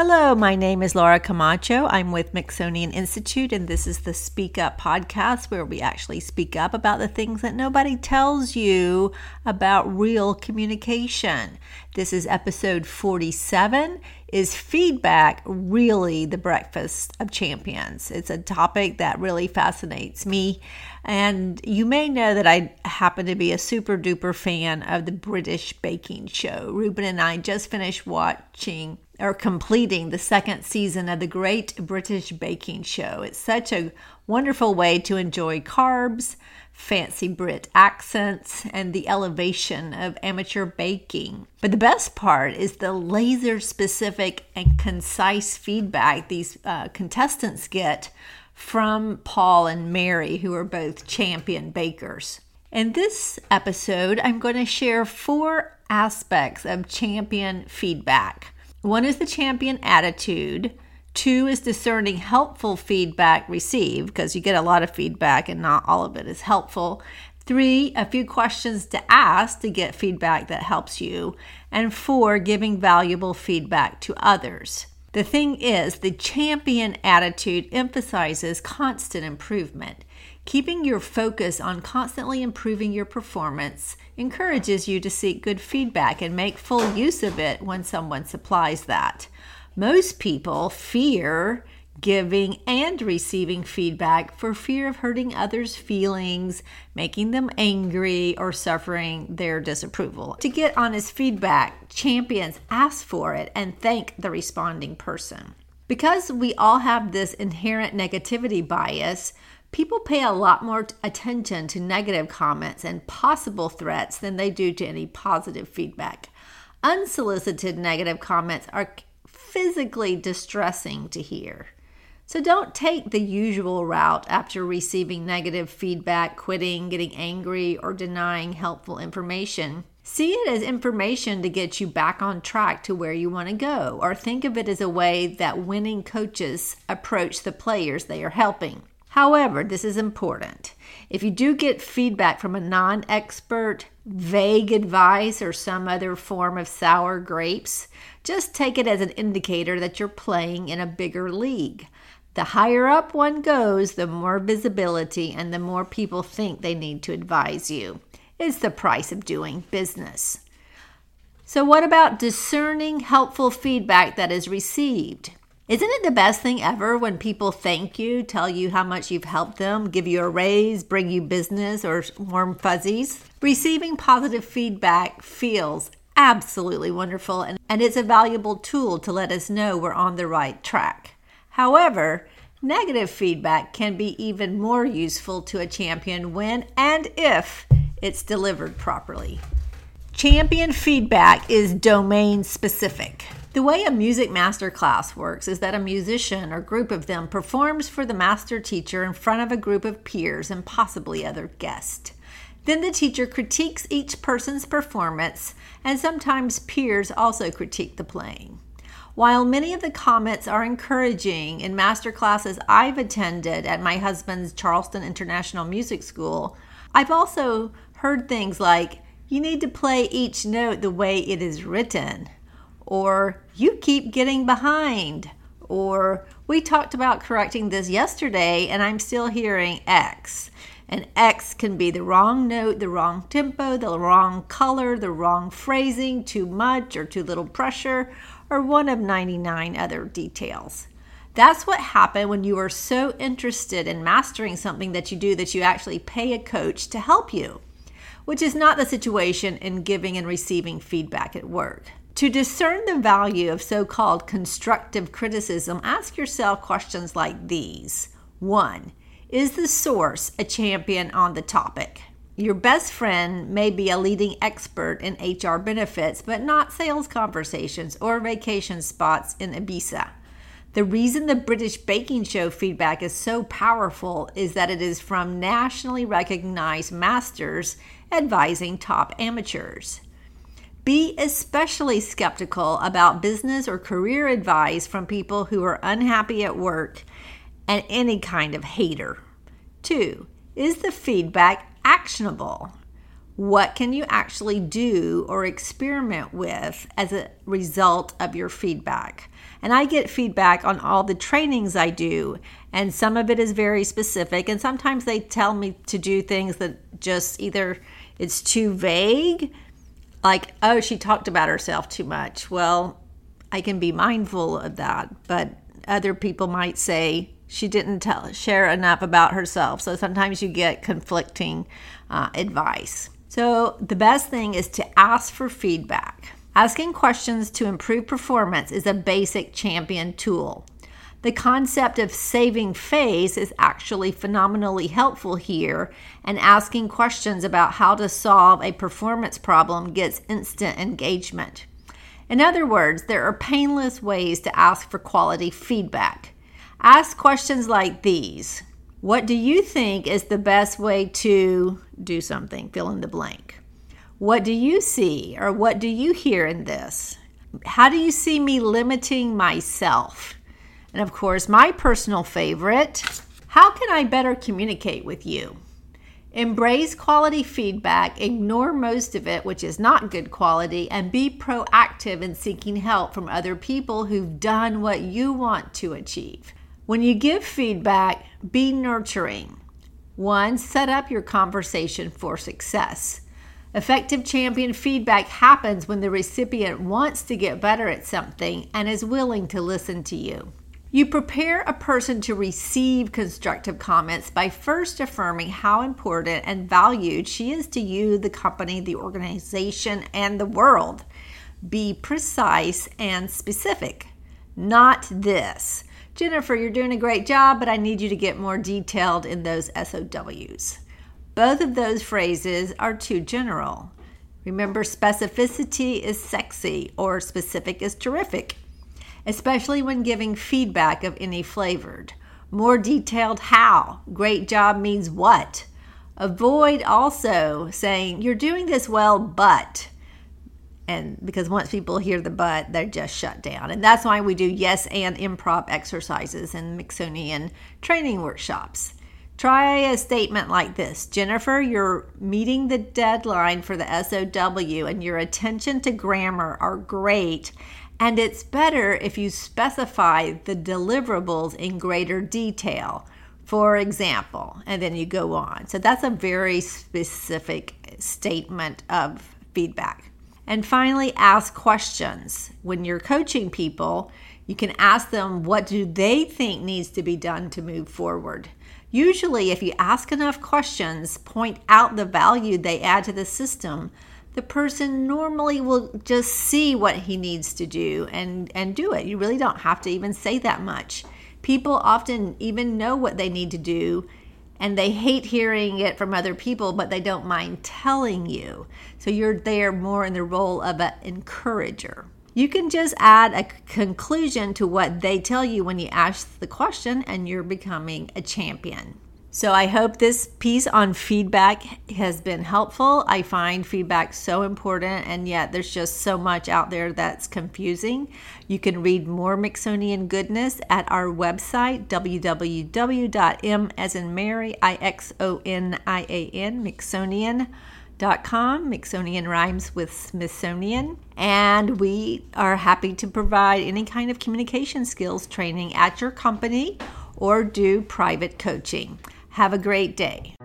Hello, my name is Laura Camacho. I'm with Mixonian Institute, and this is the Speak Up podcast where we actually speak up about the things that nobody tells you about real communication. This is episode 47. Is feedback really the breakfast of champions? It's a topic that really fascinates me. And you may know that I happen to be a super duper fan of the British baking show. Ruben and I just finished watching or completing the second season of the Great British Baking Show. It's such a wonderful way to enjoy carbs, fancy Brit accents, and the elevation of amateur baking. But the best part is the laser specific and concise feedback these uh, contestants get from Paul and Mary, who are both champion bakers. In this episode, I'm going to share four aspects of champion feedback. One is the champion attitude. Two is discerning helpful feedback received because you get a lot of feedback and not all of it is helpful. Three, a few questions to ask to get feedback that helps you. And four, giving valuable feedback to others. The thing is, the champion attitude emphasizes constant improvement. Keeping your focus on constantly improving your performance encourages you to seek good feedback and make full use of it when someone supplies that. Most people fear giving and receiving feedback for fear of hurting others' feelings, making them angry, or suffering their disapproval. To get honest feedback, champions ask for it and thank the responding person. Because we all have this inherent negativity bias, People pay a lot more attention to negative comments and possible threats than they do to any positive feedback. Unsolicited negative comments are physically distressing to hear. So don't take the usual route after receiving negative feedback, quitting, getting angry, or denying helpful information. See it as information to get you back on track to where you want to go, or think of it as a way that winning coaches approach the players they are helping. However, this is important. If you do get feedback from a non expert, vague advice, or some other form of sour grapes, just take it as an indicator that you're playing in a bigger league. The higher up one goes, the more visibility and the more people think they need to advise you. It's the price of doing business. So, what about discerning helpful feedback that is received? Isn't it the best thing ever when people thank you, tell you how much you've helped them, give you a raise, bring you business, or warm fuzzies? Receiving positive feedback feels absolutely wonderful and, and it's a valuable tool to let us know we're on the right track. However, negative feedback can be even more useful to a champion when and if it's delivered properly. Champion feedback is domain specific. The way a music master class works is that a musician or group of them performs for the master teacher in front of a group of peers and possibly other guests. Then the teacher critiques each person's performance, and sometimes peers also critique the playing. While many of the comments are encouraging in master classes I've attended at my husband's Charleston International Music School, I've also heard things like, you need to play each note the way it is written or you keep getting behind, or we talked about correcting this yesterday and I'm still hearing X. And X can be the wrong note, the wrong tempo, the wrong color, the wrong phrasing, too much or too little pressure, or one of 99 other details. That's what happened when you are so interested in mastering something that you do that you actually pay a coach to help you, which is not the situation in giving and receiving feedback at work. To discern the value of so called constructive criticism, ask yourself questions like these. One, is the source a champion on the topic? Your best friend may be a leading expert in HR benefits, but not sales conversations or vacation spots in Ibiza. The reason the British Baking Show feedback is so powerful is that it is from nationally recognized masters advising top amateurs. Be especially skeptical about business or career advice from people who are unhappy at work and any kind of hater. Two, is the feedback actionable? What can you actually do or experiment with as a result of your feedback? And I get feedback on all the trainings I do. And some of it is very specific. And sometimes they tell me to do things that just either it's too vague, like, oh, she talked about herself too much. Well, I can be mindful of that. But other people might say she didn't tell, share enough about herself. So sometimes you get conflicting uh, advice. So the best thing is to ask for feedback. Asking questions to improve performance is a basic champion tool. The concept of saving face is actually phenomenally helpful here, and asking questions about how to solve a performance problem gets instant engagement. In other words, there are painless ways to ask for quality feedback. Ask questions like these What do you think is the best way to do something? Fill in the blank. What do you see or what do you hear in this? How do you see me limiting myself? And of course, my personal favorite how can I better communicate with you? Embrace quality feedback, ignore most of it, which is not good quality, and be proactive in seeking help from other people who've done what you want to achieve. When you give feedback, be nurturing. One, set up your conversation for success. Effective champion feedback happens when the recipient wants to get better at something and is willing to listen to you. You prepare a person to receive constructive comments by first affirming how important and valued she is to you, the company, the organization, and the world. Be precise and specific. Not this. Jennifer, you're doing a great job, but I need you to get more detailed in those SOWs. Both of those phrases are too general. Remember, specificity is sexy or specific is terrific especially when giving feedback of any flavored. More detailed how. Great job means what. Avoid also saying, You're doing this well, but. And because once people hear the but, they're just shut down. And that's why we do yes and improv exercises and Mixonian training workshops. Try a statement like this Jennifer, you're meeting the deadline for the SOW, and your attention to grammar are great and it's better if you specify the deliverables in greater detail. For example, and then you go on. So that's a very specific statement of feedback. And finally, ask questions. When you're coaching people, you can ask them what do they think needs to be done to move forward. Usually, if you ask enough questions, point out the value they add to the system, the person normally will just see what he needs to do and and do it. You really don't have to even say that much. People often even know what they need to do and they hate hearing it from other people, but they don't mind telling you. So you're there more in the role of an encourager. You can just add a conclusion to what they tell you when you ask the question, and you're becoming a champion. So I hope this piece on feedback has been helpful. I find feedback so important, and yet there's just so much out there that's confusing. You can read more Mixonian goodness at our website, www.m as in Mary, I-X-O-N-I-A-N, Mixonian.com. Mixonian rhymes with Smithsonian. And we are happy to provide any kind of communication skills training at your company or do private coaching. Have a great day.